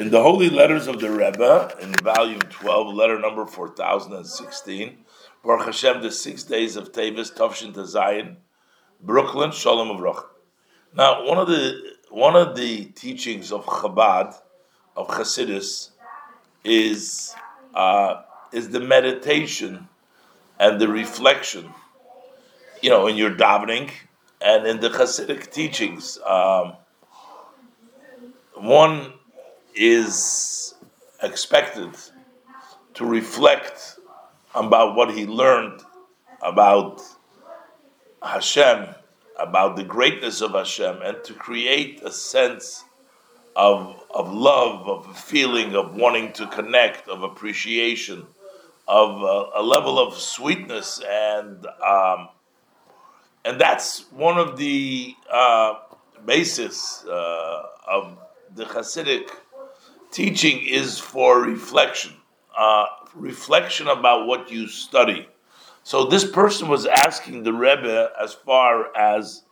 In the Holy Letters of the Rebbe, in volume 12, letter number 4016, Baruch Hashem, the six days of Tavis, to Zion, Brooklyn, Shalom Avroch. Now, one of the one of the teachings of Chabad, of Hasidus, is uh, is the meditation and the reflection. You know, in your davening and in the Hasidic teachings, um, one is expected to reflect about what he learned about Hashem, about the greatness of Hashem, and to create a sense of, of love, of a feeling of wanting to connect, of appreciation, of a, level of sweetness, and um, and that's one of the uh, basis uh, of the Hasidic teaching is for reflection, uh, reflection about what you study. So this person was asking the Rebbe as far as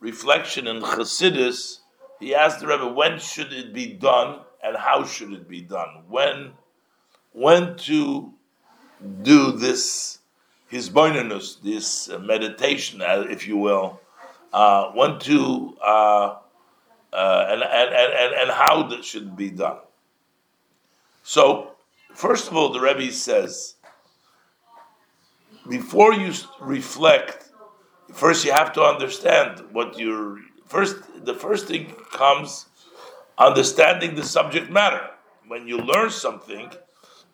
reflection in Chassidus. He asked the Rebbe when should it be done and how should it be done. When, when to do this hisbonenus, this meditation, uh, if you will, uh, when to uh, uh, and, and, and, and how that should be done. So, first of all, the Rebbe says, before you reflect, first you have to understand what you're. First, the first thing comes understanding the subject matter. When you learn something,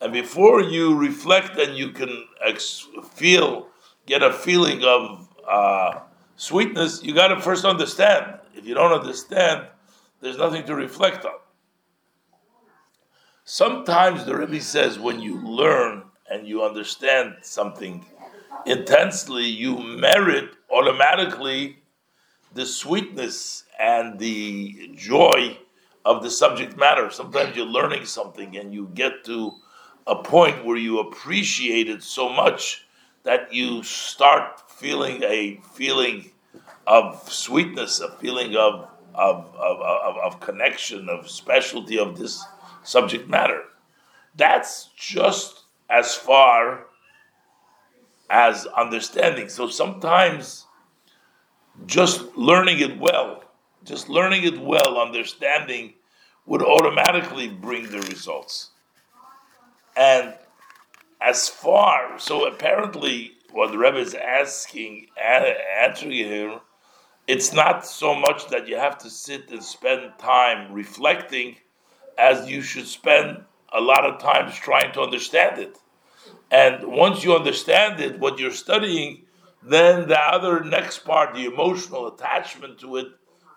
and before you reflect and you can ex- feel, get a feeling of uh, sweetness, you got to first understand. If you don't understand, there's nothing to reflect on. Sometimes the Rebbe says when you learn and you understand something intensely, you merit automatically the sweetness and the joy of the subject matter. Sometimes you're learning something and you get to a point where you appreciate it so much that you start feeling a feeling of sweetness, a feeling of of, of, of, of connection, of specialty of this subject matter. That's just as far as understanding. So sometimes just learning it well, just learning it well, understanding would automatically bring the results. And as far, so apparently what the Rebbe is asking, answering here, it's not so much that you have to sit and spend time reflecting as you should spend a lot of times trying to understand it. And once you understand it, what you're studying, then the other next part, the emotional attachment to it,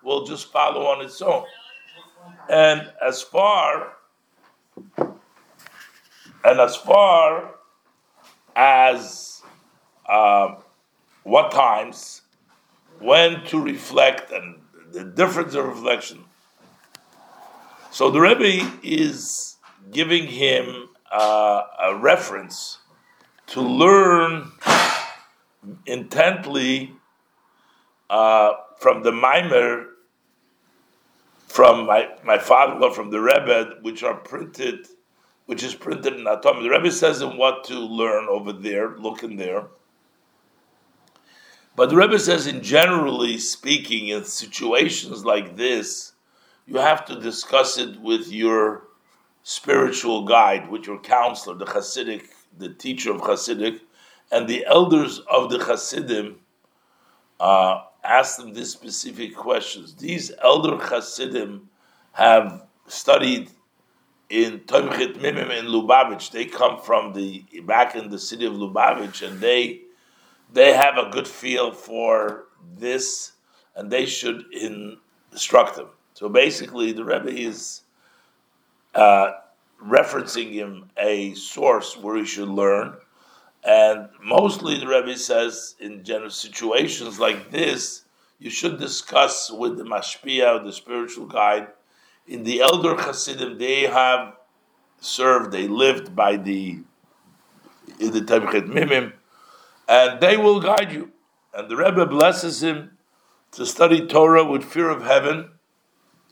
will just follow on its own. And as far and as far as uh, what times, when to reflect, and the difference of reflection, so the Rebbe is giving him uh, a reference to learn intently uh, from the Maimer, from my, my father, from the Rebbe, which are printed, which is printed in Atom. The Rebbe says in what to learn over there, look in there. But the Rebbe says, in generally speaking, in situations like this, you have to discuss it with your spiritual guide, with your counselor, the Hasidic, the teacher of Hasidic, and the elders of the Hasidim uh, ask them these specific questions. These elder Hasidim have studied in Tomchei Temimim in Lubavitch. They come from the back in the city of Lubavitch, and they they have a good feel for this, and they should instruct them. So basically, the Rebbe is uh, referencing him a source where he should learn, and mostly the Rebbe says in general situations like this, you should discuss with the mashpia, the spiritual guide. In the elder Hasidim, they have served, they lived by the in the Tomchei Temimim, and they will guide you. And the Rebbe blesses him to study Torah with fear of heaven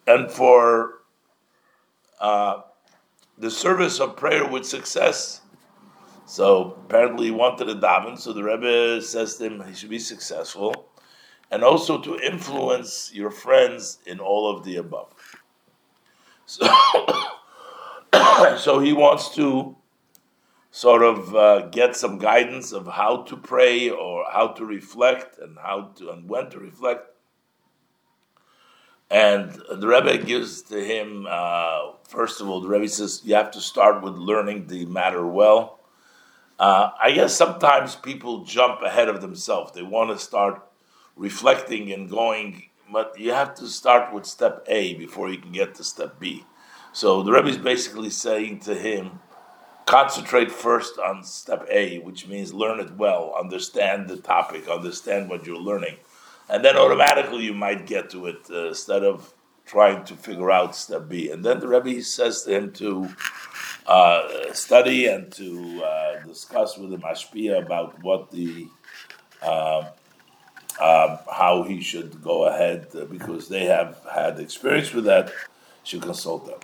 and for uh, the service of prayer with success. So apparently he wanted a daven, so the Rebbe says to him he should be successful, and also to influence your friends in all of the above. So, so he wants to sort of uh, get some guidance of how to pray or how to reflect and how to and when to reflect. And the Rebbe gives to him, uh, first of all, the Rebbe says you have to start with learning the matter well. Uh, I guess sometimes people jump ahead of themselves. They want to start reflecting and going, but you have to start with step A before you can get to step B. So the Rebbe is basically saying to him, concentrate first on step A, which means learn it well, understand the topic, understand what you're learning, and then automatically you might get to it uh, instead of trying to figure out step B. And then the Rebbe says to him to uh, study and to uh, discuss with the mashpia about what the um, um, how he should go ahead uh, because they have had experience with that. Should consult them.